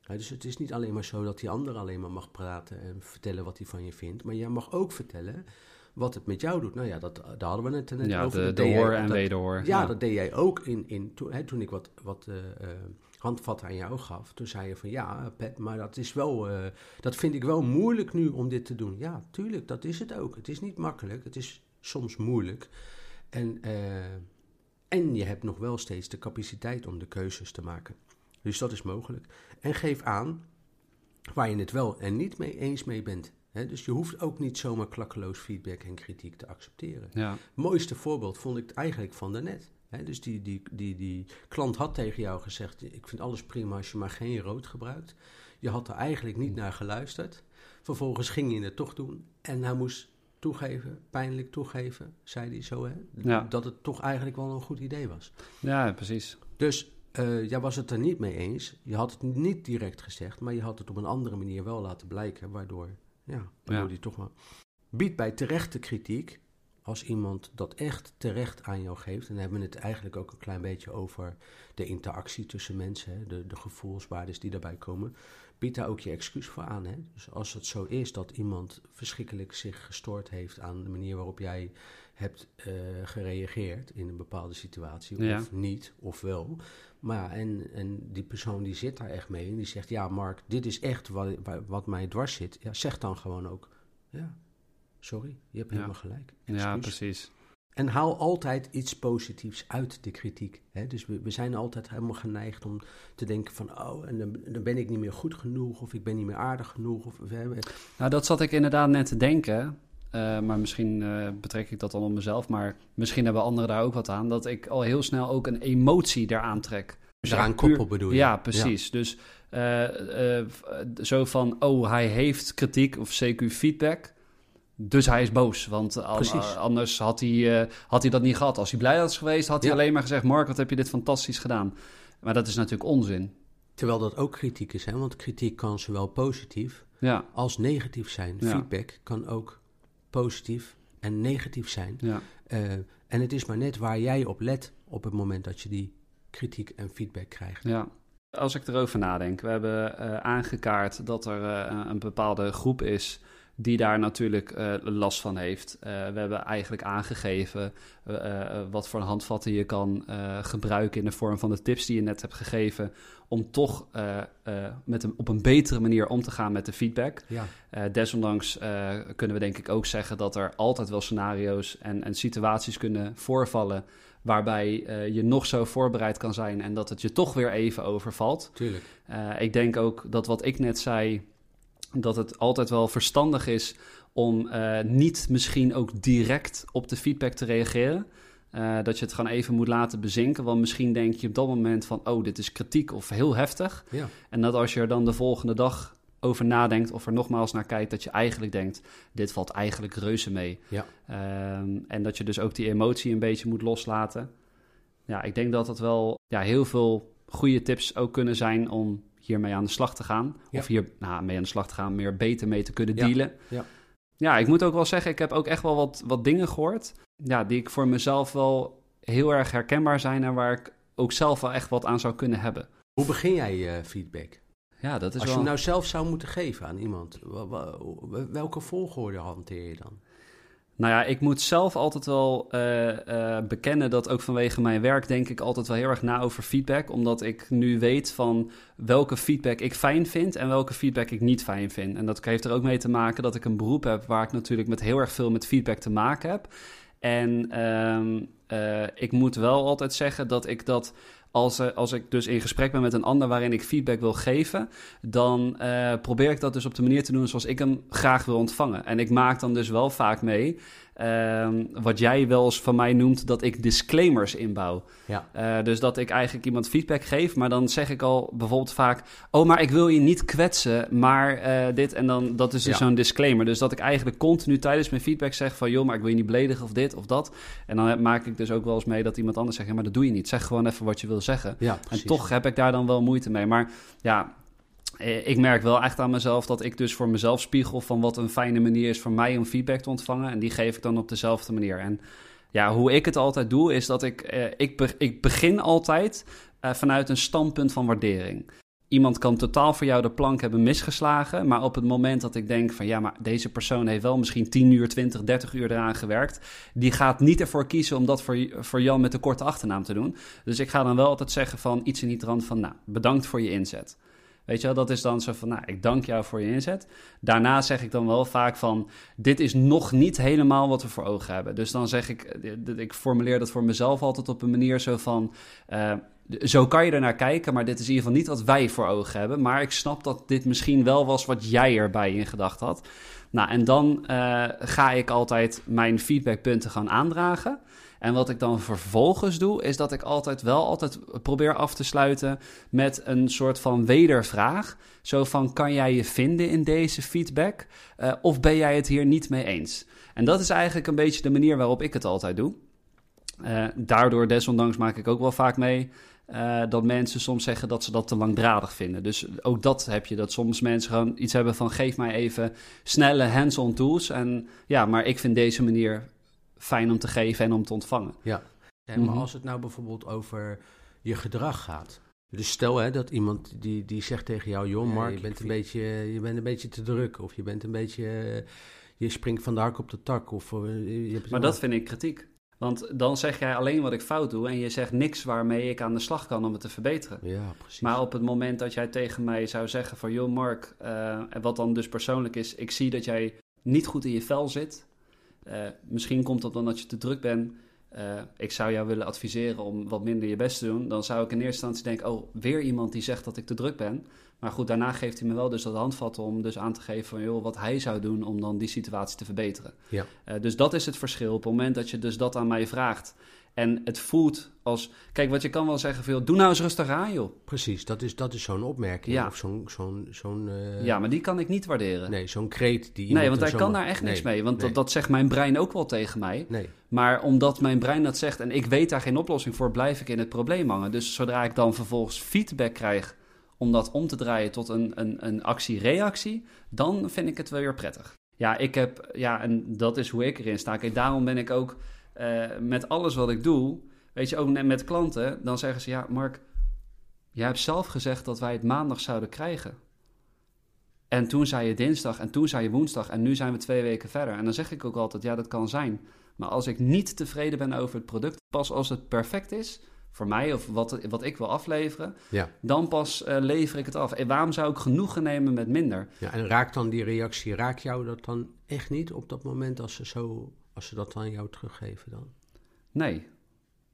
Ja, dus het is niet alleen maar zo dat die ander alleen maar mag praten en vertellen wat hij van je vindt. Maar jij mag ook vertellen wat het met jou doet. Nou ja, dat, daar hadden we het net ja, over. de, de jij- hoor en wederhoor. ja, dat deed jij ook in, in, hè, toen ik wat, wat handvatten aan jou gaf. Toen zei je van ja, Pet, maar dat is wel, eh, dat vind ik wel moeilijk nu om dit te doen. Ja, tuurlijk, dat is het ook. Het is niet makkelijk, het is soms moeilijk. En, eh, en je hebt nog wel steeds de capaciteit om de keuzes te maken. Dus dat is mogelijk. En geef aan waar je het wel en niet mee eens mee bent. Dus je hoeft ook niet zomaar klakkeloos feedback en kritiek te accepteren Ja. mooiste voorbeeld vond ik eigenlijk van daarnet. Dus die, die, die, die klant had tegen jou gezegd: Ik vind alles prima als je maar geen rood gebruikt. Je had er eigenlijk niet naar geluisterd. Vervolgens ging je het toch doen. En hij moest toegeven, pijnlijk toegeven, zei hij zo, hè, Ja. dat het toch eigenlijk wel een goed idee was. ja, precies. Dus eh, jij was het er niet mee eens. Je had het niet direct gezegd, maar je had het op een andere manier wel laten blijken, waardoor, ja, waardoor Ja. die toch wel. Biedt bij terechte kritiek, als iemand dat echt terecht aan jou geeft, en dan hebben we het eigenlijk ook een klein beetje over de interactie tussen mensen, hè, de, de gevoelswaardes die daarbij komen, bied daar ook je excuus voor aan. Hè? Dus als het zo is dat iemand verschrikkelijk zich gestoord heeft aan de manier waarop jij hebt eh, gereageerd in een bepaalde situatie, Ja. of niet, of wel. Maar en, en die persoon die zit daar echt mee en die zegt, ja Mark, dit is echt wat, wat mij dwars zit. Ja, zeg dan gewoon ook, ja, sorry, je hebt Ja. helemaal gelijk. Ja, precies. En haal altijd iets positiefs uit de kritiek. Hè? Dus we, we zijn altijd helemaal geneigd om te denken van... oh, en dan, dan ben ik niet meer goed genoeg... of ik ben niet meer aardig genoeg. Of, we hebben, Nou, dat zat ik inderdaad net te denken. Eh, maar misschien eh, betrek ik dat dan op mezelf. Maar misschien hebben anderen daar ook wat aan. Dat ik al heel snel ook een emotie daaraan trek. Dus Eraan koppel bedoel je? Ja, precies. Dus eh, zo van, oh, hij heeft kritiek of CQ feedback. Dus hij is boos. Want an- Precies. anders had hij, eh, had hij dat niet gehad. Als hij blij was geweest, had hij alleen maar gezegd... Mark, wat heb je dit fantastisch gedaan. Maar dat is natuurlijk onzin. Terwijl dat ook kritiek is, hè? want kritiek kan zowel positief Ja, als negatief zijn. Ja. Feedback kan ook positief en negatief zijn. ja. Eh, en het is maar net waar jij op let op het moment dat je die kritiek en feedback krijgt. Ja. Als ik erover nadenk, we hebben eh, aangekaart dat er eh, een bepaalde groep is die daar natuurlijk eh, last van heeft. Eh, we hebben eigenlijk aangegeven eh, wat voor handvatten je kan gebruiken in de vorm van de tips die je net hebt gegeven, om toch met een, op een betere manier om te gaan met de feedback. Ja, desondanks kunnen we denk ik ook zeggen dat er altijd wel scenario's en, en situaties kunnen voorvallen waarbij je nog zo voorbereid kan zijn en dat het je toch weer even overvalt. tuurlijk. Ik denk ook dat wat ik net zei, dat het altijd wel verstandig is om eh, niet misschien ook direct op de feedback te reageren. Eh, dat je het gewoon even moet laten bezinken. Want misschien denk je op dat moment van, oh, dit is kritiek of heel heftig. Ja. En dat als je er dan de volgende dag over nadenkt of er nogmaals naar kijkt, dat je eigenlijk denkt, dit valt eigenlijk reuze mee. Ja. Ehm, en dat je dus ook die emotie een beetje moet loslaten. Ja, ik denk dat het wel ja, heel veel goede tips ook kunnen zijn om hiermee aan de slag te gaan. Ja. Of hier nou, mee aan de slag te gaan, meer beter mee te kunnen dealen. Ja. ja, ik moet ook wel zeggen, ik heb ook echt wel wat, wat dingen gehoord. Ja, die ik voor mezelf wel heel erg herkenbaar zijn en waar ik ook zelf wel echt wat aan zou kunnen hebben. Hoe begin jij je feedback? Ja, dat is Als je wel... hem nou zelf zou moeten geven aan iemand, welke volgorde hanteer je dan? Nou ja, ik moet zelf altijd wel uh, bekennen dat ook vanwege mijn werk denk ik altijd wel heel erg na over feedback. Omdat ik nu weet van welke feedback ik fijn vind en welke feedback ik niet fijn vind. En dat heeft er ook mee te maken dat ik een beroep heb waar ik natuurlijk met heel erg veel met feedback te maken heb. En uh, ik moet wel altijd zeggen dat ik dat als, uh, als ik dus in gesprek ben met een ander waarin ik feedback wil geven, dan uh, probeer ik dat dus op de manier te doen zoals ik hem graag wil ontvangen. En ik maak dan dus wel vaak mee Um, wat jij wel eens van mij noemt dat ik disclaimers inbouw. Ja. Uh, dus dat ik eigenlijk iemand feedback geef, maar dan zeg ik al bijvoorbeeld vaak: Oh, maar ik wil je niet kwetsen, maar uh, dit en dan dat is dus ja. zo'n disclaimer. Dus dat ik eigenlijk continu tijdens mijn feedback zeg: van joh, maar ik wil je niet beledigen of dit of dat. En dan maak ik dus ook wel eens mee dat iemand anders zegt: ja, maar dat doe je niet. Zeg gewoon even wat je wil zeggen. Ja, en toch heb ik daar dan wel moeite mee. Maar ja, eh, ik merk wel echt aan mezelf dat ik dus voor mezelf spiegel van wat een fijne manier is voor mij om feedback te ontvangen. En die geef ik dan op dezelfde manier. En ja, hoe ik het altijd doe, is dat ik, eh, ik, ik begin altijd eh, vanuit een standpunt van waardering. Iemand kan totaal voor jou de plank hebben misgeslagen, maar op het moment dat ik denk van ja, maar deze persoon heeft wel misschien 10 uur, 20, 30 uur eraan gewerkt, die gaat niet ervoor kiezen om dat voor, voor Jan met de korte achternaam te doen. Dus ik ga dan wel altijd zeggen van iets in die trant van nou, bedankt voor je inzet. Weet je wel, dat is dan zo van, nou, ik dank jou voor je inzet. Daarna zeg ik dan wel vaak van, dit is nog niet helemaal wat we voor ogen hebben. Dus dan zeg ik, eh, ik formuleer dat voor mezelf altijd op een manier zo van, uh, zo kan je er naar kijken, maar dit is in ieder geval niet wat wij voor ogen hebben. Maar ik snap dat dit misschien wel was wat jij erbij in gedacht had. Nou, en dan uh, ga ik altijd mijn feedbackpunten gaan aandragen. En wat ik dan vervolgens doe, is dat ik altijd wel altijd probeer af te sluiten met een soort van wedervraag. Zo van, kan jij je vinden in deze feedback? Uh, of ben jij het hier niet mee eens? En dat is eigenlijk een beetje de manier waarop ik het altijd doe. Uh, daardoor, desondanks, maak ik ook wel vaak mee uh, dat mensen soms zeggen dat ze dat te langdradig vinden. Dus ook dat heb je, dat soms mensen gewoon iets hebben van geef mij even snelle hands-on tools. En ja, maar ik vind deze manier fijn om te geven en om te ontvangen. Ja, maar mm -hmm. als het nou bijvoorbeeld over je gedrag gaat. Dus stel hè, dat iemand die, die zegt tegen jou, joh Mark, je, bent een beetje, je bent een beetje te druk. Of je bent een beetje, je springt van de hak op de tak. Of, je hebt maar dat vind ik kritiek. Want dan zeg jij alleen wat ik fout doe en je zegt niks waarmee ik aan de slag kan om het te verbeteren. Ja, precies. Maar op het moment dat jij tegen mij zou zeggen van, joh Mark, uh, wat dan dus persoonlijk is, ik zie dat jij niet goed in je vel zit. Uh, misschien komt dat dan dat je te druk bent. Uh, ik zou jou willen adviseren om wat minder je best te doen. Dan zou ik in eerste instantie denken: oh, weer iemand die zegt dat ik te druk ben. Maar goed, daarna geeft hij me wel dus dat handvat om dus aan te geven van joh, wat hij zou doen om dan die situatie te verbeteren. Ja. Uh, dus dat is het verschil. Op het moment dat je dus dat aan mij vraagt en het voelt als... Kijk, wat je kan wel zeggen veel, doe nou eens rustig aan, joh. Precies, dat is, dat is zo'n opmerking. Ja. Of zo'n... zo'n, zo'n uh... Ja, maar die kan ik niet waarderen. Nee, zo'n kreet die... Nee, want hij kan daar echt niks mee. Want dat, dat zegt mijn brein ook wel tegen mij. Nee. Maar omdat mijn brein dat zegt en ik weet daar geen oplossing voor... blijf ik in het probleem hangen. Dus zodra ik dan vervolgens feedback krijg... om dat om te draaien tot een, een, een actie-reactie... dan vind ik het wel weer prettig. Ja, ik heb... Ja, en dat is hoe ik erin sta. Kijk, daarom ben ik ook uh, met alles wat ik doe, weet je, ook met klanten, dan zeggen ze: Ja, Mark, jij hebt zelf gezegd dat wij het maandag zouden krijgen. En toen zei je dinsdag en toen zei je woensdag en nu zijn we twee weken verder. En dan zeg ik ook altijd: Ja, dat kan zijn. Maar als ik niet tevreden ben over het product, pas als het perfect is, voor mij of wat, wat ik wil afleveren, ja. dan pas uh, lever ik het af. En waarom zou ik genoegen nemen met minder? Ja, en raakt dan die reactie, raakt jou dat dan echt niet op dat moment als ze zo als ze dat aan jou teruggeven dan? Nee.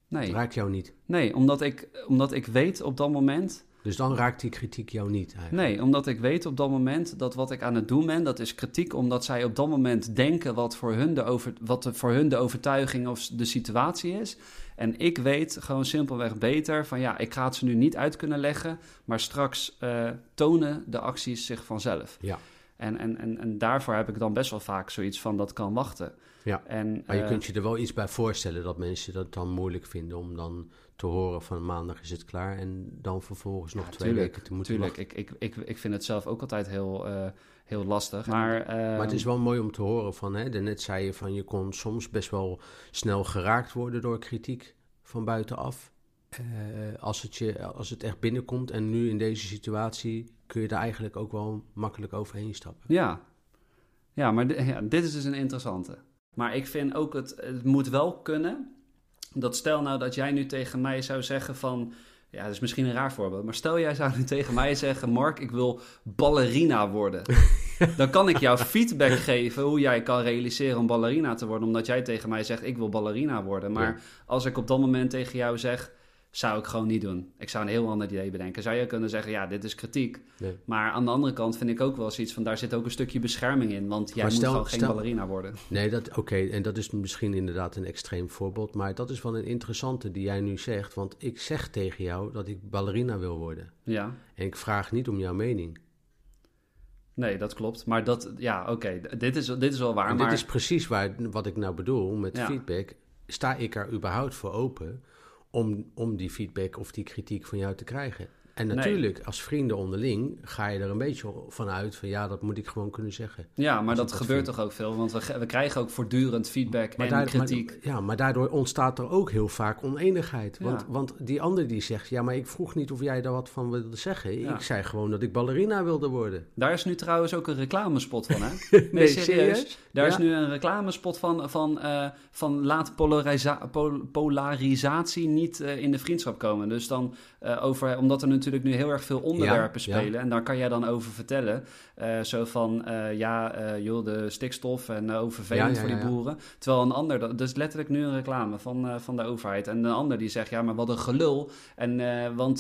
nee. Het raakt jou niet? Nee, omdat ik, omdat ik weet op dat moment... Dus dan raakt die kritiek jou niet eigenlijk? Nee, omdat ik weet op dat moment dat wat ik aan het doen ben... dat is kritiek omdat zij op dat moment denken... wat voor hun de, over, wat de, voor hun de overtuiging of de situatie is... En ik weet gewoon simpelweg beter van ja, ik ga het ze nu niet uit kunnen leggen, maar straks uh, tonen de acties zich vanzelf. Ja. En, en, en, en daarvoor heb ik dan best wel vaak zoiets van dat kan wachten. Ja, en, maar je uh, kunt je er wel iets bij voorstellen dat mensen dat dan moeilijk vinden om dan te horen van maandag is het klaar en dan vervolgens nog twee tuurlijk, weken te moeten tuurlijk. Ik, ik, ik, ik vind het zelf ook altijd heel, uh, heel lastig. Maar, uh, maar het is wel mooi om te horen van, hè, net zei je van je kon soms best wel snel geraakt worden door kritiek van buitenaf. als, het je, als het echt binnenkomt en nu in deze situatie kun je er eigenlijk ook wel makkelijk overheen stappen. Ja, ja maar ja, dit is dus een interessante. Maar ik vind ook, het, het moet wel kunnen. Dat stel nou dat jij nu tegen mij zou zeggen van... Ja, dat is misschien een raar voorbeeld. Maar stel jij zou nu tegen mij zeggen... Mark, ik wil ballerina worden. Dan kan ik jou feedback geven hoe jij kan realiseren om ballerina te worden. Omdat jij tegen mij zegt, ik wil ballerina worden. Maar Ja. als ik op dat moment tegen jou zeg... Zou ik gewoon niet doen. Ik zou een heel ander idee bedenken. Zou je kunnen zeggen, ja, dit is kritiek. Nee. Maar aan de andere kant vind ik ook wel zoiets van... daar zit ook een stukje bescherming in. Want jij Maar moet stel- gewoon geen ballerina worden. Nee, dat, oké, en dat is misschien inderdaad een extreem voorbeeld, maar dat is wel een interessante die jij nu zegt, want ik zeg tegen jou dat ik ballerina wil worden. Ja, En ik vraag niet om jouw mening. nee, dat klopt. Maar dat, ja, oké, dit, is, dit is wel waar. En maar dit is precies waar, wat ik nou bedoel met Ja. feedback. Sta ik er überhaupt voor open om, om die feedback of die kritiek van jou te krijgen? En Nee. natuurlijk, als vrienden onderling ga je er een beetje van uit van ja, dat moet ik gewoon kunnen zeggen. ja, maar dat gebeurt vind. toch ook veel? Want we, we krijgen ook voortdurend feedback en daar- kritiek. ja, maar daardoor ontstaat er ook heel vaak oneenigheid. Want, Ja. want die ander die zegt, ja, maar ik vroeg niet of jij daar wat van wilde zeggen. Ja. Ik zei gewoon dat ik ballerina wilde worden. Daar is nu trouwens ook een reclamespot van, hè? Nee, serieus. Daar is nu een reclamespot van, van, eh, van laat polarisatie niet eh, in de vriendschap komen. Dus dan eh, over, omdat er natuurlijk nu heel erg veel onderwerpen Ja, ja. spelen. En daar kan jij dan over vertellen. Eh, zo van, eh, ja, eh, joh, de stikstof en uh, vervelend Ja, ja, voor die boeren. Terwijl een ander, dat dat is letterlijk nu een reclame van, van de overheid. En een ander die zegt, ja, maar wat een gelul. En, want,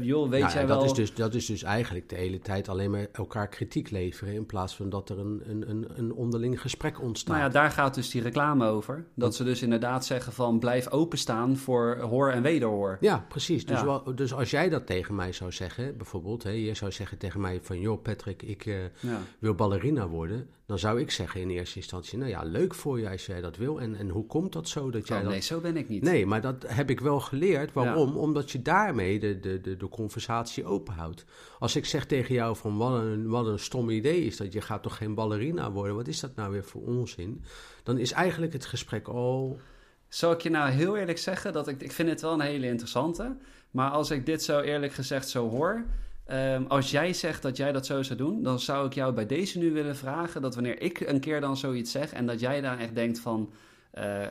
joh, weet Nou jij dat, wel... is dus, dat is dus eigenlijk de hele tijd alleen maar elkaar kritiek leveren... in plaats van dat er een, een, een, een onderling gesprek ontstaat. Nou ja, daar gaat dus die reclame over. Dat ze dus inderdaad zeggen van blijf openstaan voor hoor en wederhoor. Ja, precies. Dus, wel- dus als jij dat tegen mij zou zeggen, bijvoorbeeld, hè, je zou zeggen tegen mij van, joh Patrick, ik eh, Ja. wil ballerina worden, dan zou ik zeggen in eerste instantie, nou ja, leuk voor je als jij dat wil. En, en hoe komt dat zo dat jij Oh, dat... nee, zo ben ik niet. Nee, maar dat heb ik wel geleerd. Waarom? Omdat je daarmee de, de, de, de conversatie openhoudt. Als ik zeg tegen jou van wat een, wat een stom idee is dat je gaat toch geen ballerina worden, wat is dat nou weer voor onzin? Dan is eigenlijk het gesprek al... Zal ik je nou heel eerlijk zeggen dat ik, ik vind het wel een hele interessante. Maar als ik dit zo eerlijk gezegd zo hoor. ehm, als jij zegt dat jij dat zo zou doen, dan zou ik jou bij deze nu willen vragen dat wanneer ik een keer dan zoiets zeg en dat jij dan echt denkt van, eh,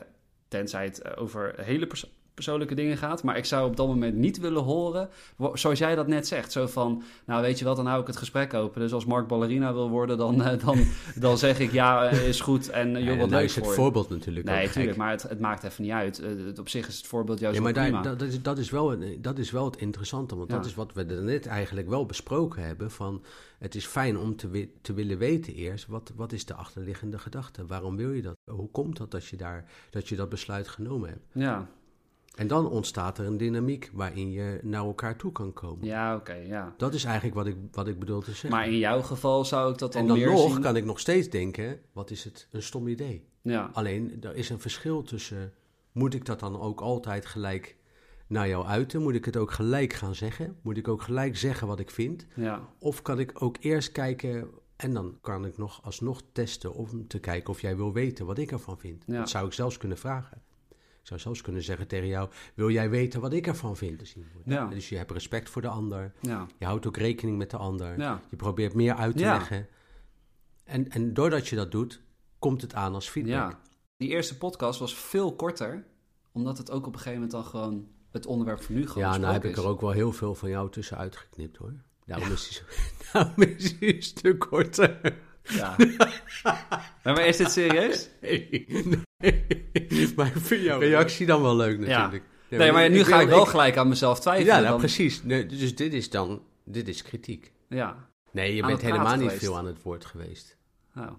tenzij het over hele perso- persoonlijke dingen gaat, maar ik zou op dat moment niet willen horen, zoals jij dat net zegt, zo van, nou weet je wat, dan hou ik het gesprek open. Dus als Mark ballerina wil worden, dan, eh, dan, dan zeg ik ja, eh, is goed en eh, joh, wat leuk is het voor voorbeeld natuurlijk Nee, gek. tuurlijk, maar het, het maakt even niet uit. Het, op zich is het voorbeeld juist Ja, maar daar, prima. dat, dat is, dat, is wel, dat is wel het interessante, want Ja. dat is wat we er net eigenlijk wel besproken hebben. Van, het is fijn om te, te willen weten eerst, wat, wat is de achterliggende gedachte? Waarom wil je dat? Hoe komt dat dat je, daar, dat je dat besluit genomen hebt? Ja, En dan ontstaat er een dynamiek waarin je naar elkaar toe kan komen. ja oké, ja. Dat is eigenlijk wat ik, wat ik bedoel te zeggen. Maar in jouw geval zou ik dat dan, en dan meer nog zien... kan ik nog steeds denken, wat is het een stom idee? Ja, Alleen, er is een verschil tussen, moet ik dat dan ook altijd gelijk naar jou uiten? Moet ik het ook gelijk gaan zeggen? Moet ik ook gelijk zeggen wat ik vind? ja, Of kan ik ook eerst kijken en dan kan ik nog alsnog testen om te kijken of jij wil weten wat ik ervan vind? Ja. Dat zou ik zelfs kunnen vragen. Zou zelfs kunnen zeggen tegen jou, wil jij weten wat ik ervan vind? Dus je- Ja. Dus je hebt respect voor de ander. ja, Je houdt ook rekening met de ander. ja. Je probeert meer uit te Ja. leggen. En, en doordat je dat doet, komt het aan als feedback. ja. Die eerste podcast was veel korter, omdat het ook op een gegeven moment dan gewoon het onderwerp van nu gewoon Ja, nou heb ik er ook wel heel veel van jou tussen uitgeknipt hoor. Daarom, is, daarom is hij een stuk korter. Ja. Maar is dit serieus? Nee. Maar ik vind jouw reactie dan wel leuk natuurlijk. Nee, maar nu ga ik wel gelijk aan mezelf twijfelen. Ja, nou, dan... precies. Nee, dus dit is dan, dit is kritiek. Ja, Nee, je Aan bent helemaal niet geweest. veel aan het woord geweest. nou.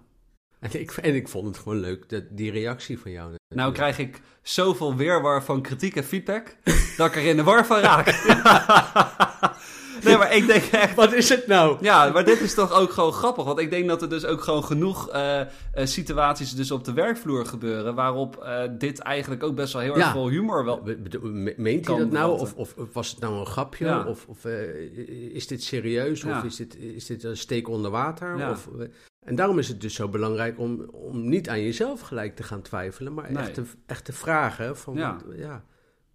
En ik, en ik vond het gewoon leuk, dat, die reactie van jou. Nou krijg ik zoveel weerwar van kritiek en feedback, dat ik er in de war van raak. nee, maar ik denk echt... Wat is het nou? Ja, maar dit is toch ook gewoon grappig. Want ik denk dat er dus ook gewoon genoeg eh, eh, situaties dus op de werkvloer gebeuren... waarop eh, dit eigenlijk ook best wel heel erg veel humor wel... Meent hij dat nou? Of, of, was het nou een grapje? Ja. Of, of eh, is dit serieus? Ja. Of is dit, is dit een steek onder water? Ja. Of, en daarom is het dus zo belangrijk om, om niet aan jezelf gelijk te gaan twijfelen, maar Nee. echt, te, echt te vragen van, Ja. Wat, ja,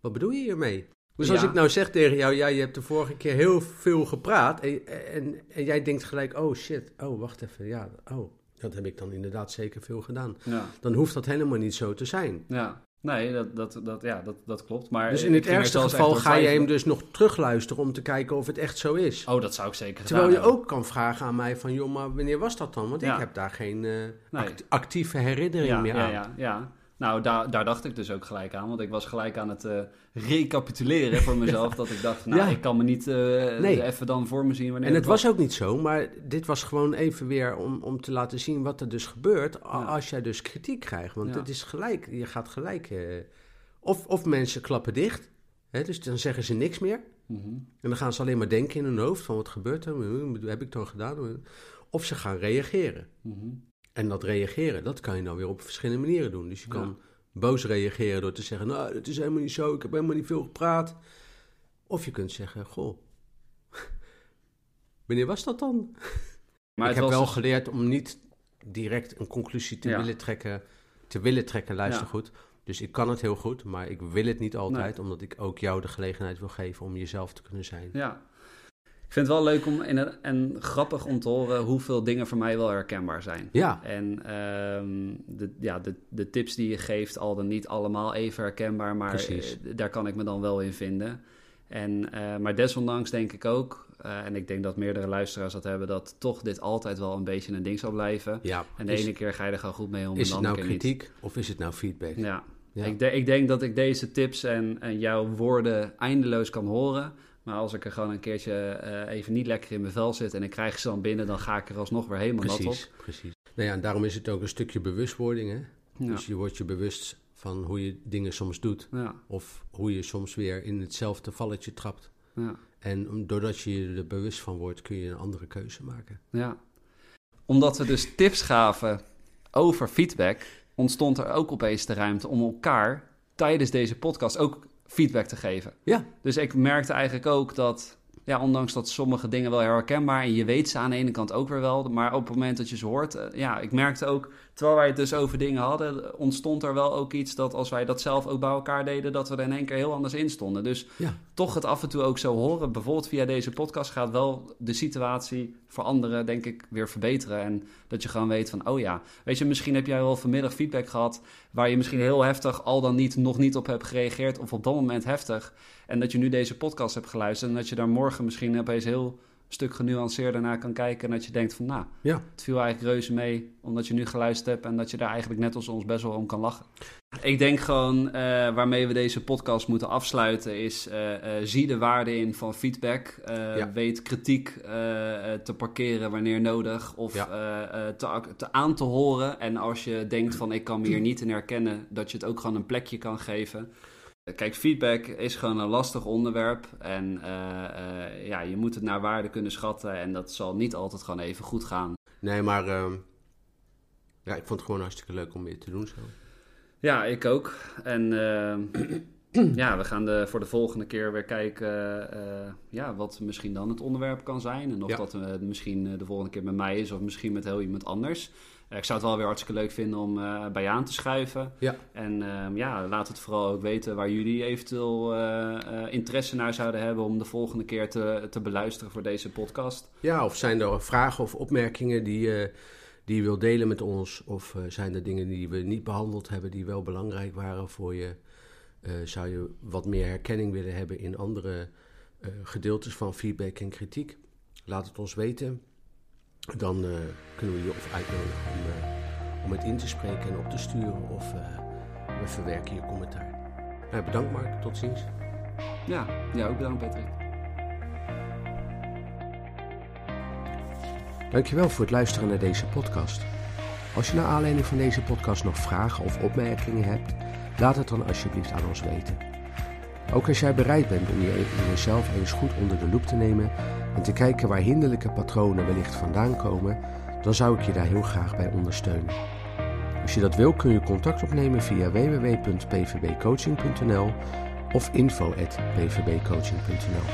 wat bedoel je hiermee? Dus als Ja. ik nou zeg tegen jou, ja, je hebt de vorige keer heel veel gepraat en, en, en jij denkt gelijk, oh shit, oh wacht even, ja, oh. Dat heb ik dan inderdaad zeker veel gedaan. Ja. Dan hoeft dat helemaal niet zo te zijn. ja. Nee, dat, dat, dat, ja, dat, dat klopt. Maar Dus in het er ergste geval ga je hem dus nog terugluisteren om te kijken of het echt zo is. Oh, dat zou ik zeker Terwijl je hebben. ook kan vragen aan mij van, joh, maar wanneer was dat dan? Want Ja. ik heb daar geen eh, Nee. act- actieve herinnering ja, meer ja, aan. ja, ja. Nou, daar, daar dacht ik dus ook gelijk aan. Want ik was gelijk aan het eh, recapituleren voor mezelf. Dat ik dacht, nou, Ja. ik kan me niet eh, Nee. even dan voor me zien wanneer En het was ook niet zo, maar dit was gewoon even weer om, om te laten zien wat er dus gebeurt Ja. als jij dus kritiek krijgt. Want het is gelijk, je gaat gelijk... eh, of, of mensen klappen dicht, hè, dus dan zeggen ze niks meer. Mhm. En dan gaan ze alleen maar denken in hun hoofd van wat gebeurt er, heb ik dan gedaan? Of ze gaan reageren. Mhm. En dat reageren, dat kan je dan weer op verschillende manieren doen. Dus je Ja. kan boos reageren door te zeggen, nou, dat is helemaal niet zo, ik heb helemaal niet veel gepraat. Of je kunt zeggen, goh, wanneer was dat dan? Maar ik heb wel dus- geleerd om niet direct een conclusie te Ja. willen trekken. Te willen trekken, luister Ja. goed. Dus ik kan het heel goed, maar ik wil het niet altijd, omdat ik ook jou de gelegenheid wil geven om jezelf te kunnen zijn. Ja. Ik vind het wel leuk om in een, en grappig om te horen hoeveel dingen voor mij wel herkenbaar zijn. Ja, En ehm, de, ja, de, de tips die je geeft, al dan niet allemaal even herkenbaar, maar Precies. eh, daar kan ik me dan wel in vinden. En, eh, maar desondanks denk ik ook, eh, en ik denk dat meerdere luisteraars dat hebben, dat toch dit altijd wel een beetje een ding zal blijven. ja. En de is, ene keer ga je er gewoon goed mee om, en is het nou niet. kritiek of is het nou feedback? Ja. Ja. Ik, de- ik denk dat ik deze tips en, en jouw woorden eindeloos kan horen. Maar als ik er gewoon een keertje eh, even niet lekker in mijn vel zit en ik krijg ze dan binnen, dan ga ik er alsnog weer helemaal nat op. Precies, precies. Nou ja, en daarom is het ook een stukje bewustwording. Hè? Ja. Dus je wordt je bewust van hoe je dingen soms doet. Ja, Of hoe je soms weer in hetzelfde valletje trapt. ja, En doordat je je er bewust van wordt, kun je een andere keuze maken. ja. Omdat we dus tips gaven over feedback, ontstond er ook opeens de ruimte om elkaar tijdens deze podcast ook feedback te geven. Ja, Dus ik merkte eigenlijk ook dat, ja, ondanks dat sommige dingen wel herkenbaar en je weet ze aan de ene kant ook weer wel, maar op het moment dat je ze hoort, eh, ja, ik merkte ook, terwijl wij het dus over dingen hadden, ontstond er wel ook iets dat als wij dat zelf ook bij elkaar deden, dat we er in één keer heel anders in stonden. Dus ja. toch het af en toe ook zo horen, bijvoorbeeld via deze podcast, gaat wel de situatie voor anderen, denk ik, weer verbeteren. En dat je gewoon weet van, oh ja, weet je, misschien heb jij wel vanmiddag feedback gehad waar je misschien heel heftig al dan niet nog niet op hebt gereageerd of op dat moment heftig. En dat je nu deze podcast hebt geluisterd en dat je daar morgen misschien opeens heel stuk genuanceerder naar kan kijken en dat je denkt van, nou, Ja. het viel eigenlijk reuze mee omdat je nu geluisterd hebt en dat je daar eigenlijk net als ons best wel om kan lachen. Ik denk gewoon eh, waarmee we deze podcast moeten afsluiten is eh, eh, zie de waarde in van feedback. Ja. Weet kritiek te parkeren wanneer nodig of Ja. te, te aan te horen. En als je denkt van ik kan me hier niet in herkennen, dat je het ook gewoon een plekje kan geven. Kijk, feedback is gewoon een lastig onderwerp. En eh, eh, ja, je moet het naar waarde kunnen schatten. En dat zal niet altijd gewoon even goed gaan. Nee, maar ehm, ja, ik vond het gewoon hartstikke leuk om weer te doen zo. Ja, ik ook. En eh, ja, we gaan de, voor de volgende keer weer kijken eh, ja, wat misschien dan het onderwerp kan zijn. En of Ja. dat misschien de volgende keer met mij is of misschien met heel iemand anders. Eh, ik zou het wel weer hartstikke leuk vinden om eh, bij je aan te schuiven. Ja. En eh, ja, laat het vooral ook weten waar jullie eventueel eh, interesse naar zouden hebben om de volgende keer te, te beluisteren voor deze podcast. Ja, of zijn er vragen of opmerkingen die, die je wilt delen met ons? Of zijn er dingen die we niet behandeld hebben die wel belangrijk waren voor je? Zou je wat meer herkenning willen hebben in andere gedeeltes van feedback en kritiek? Laat het ons weten. Dan eh, kunnen we je of uitnodigen om, eh, om het in te spreken en op te sturen. Of eh, we verwerken je commentaar. Nou, bedankt Mark, tot ziens. Ja, ja ook bedankt Patrick. Dankjewel voor het luisteren naar deze podcast. Als je naar aanleiding van deze podcast nog vragen of opmerkingen hebt, laat het dan alsjeblieft aan ons weten. Ook als jij bereid bent om jezelf eens goed onder de loep te nemen en te kijken waar hinderlijke patronen wellicht vandaan komen, dan zou ik je daar heel graag bij ondersteunen. Als je dat wil kun je contact opnemen via www.pvbcoaching.nl of info.pvbcoaching.nl.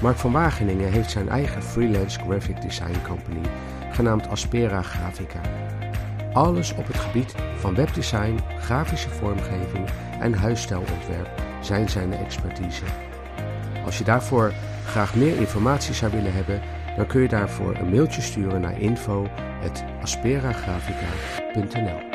Mark van Wageningen heeft zijn eigen freelance graphic design company genaamd Aspera Grafica. Alles op het gebied van webdesign, grafische vormgeving en huisstijlontwerp zijn zijn expertise. Als je daarvoor graag meer informatie zou willen hebben, dan kun je daarvoor een mailtje sturen naar info.asperagrafica.nl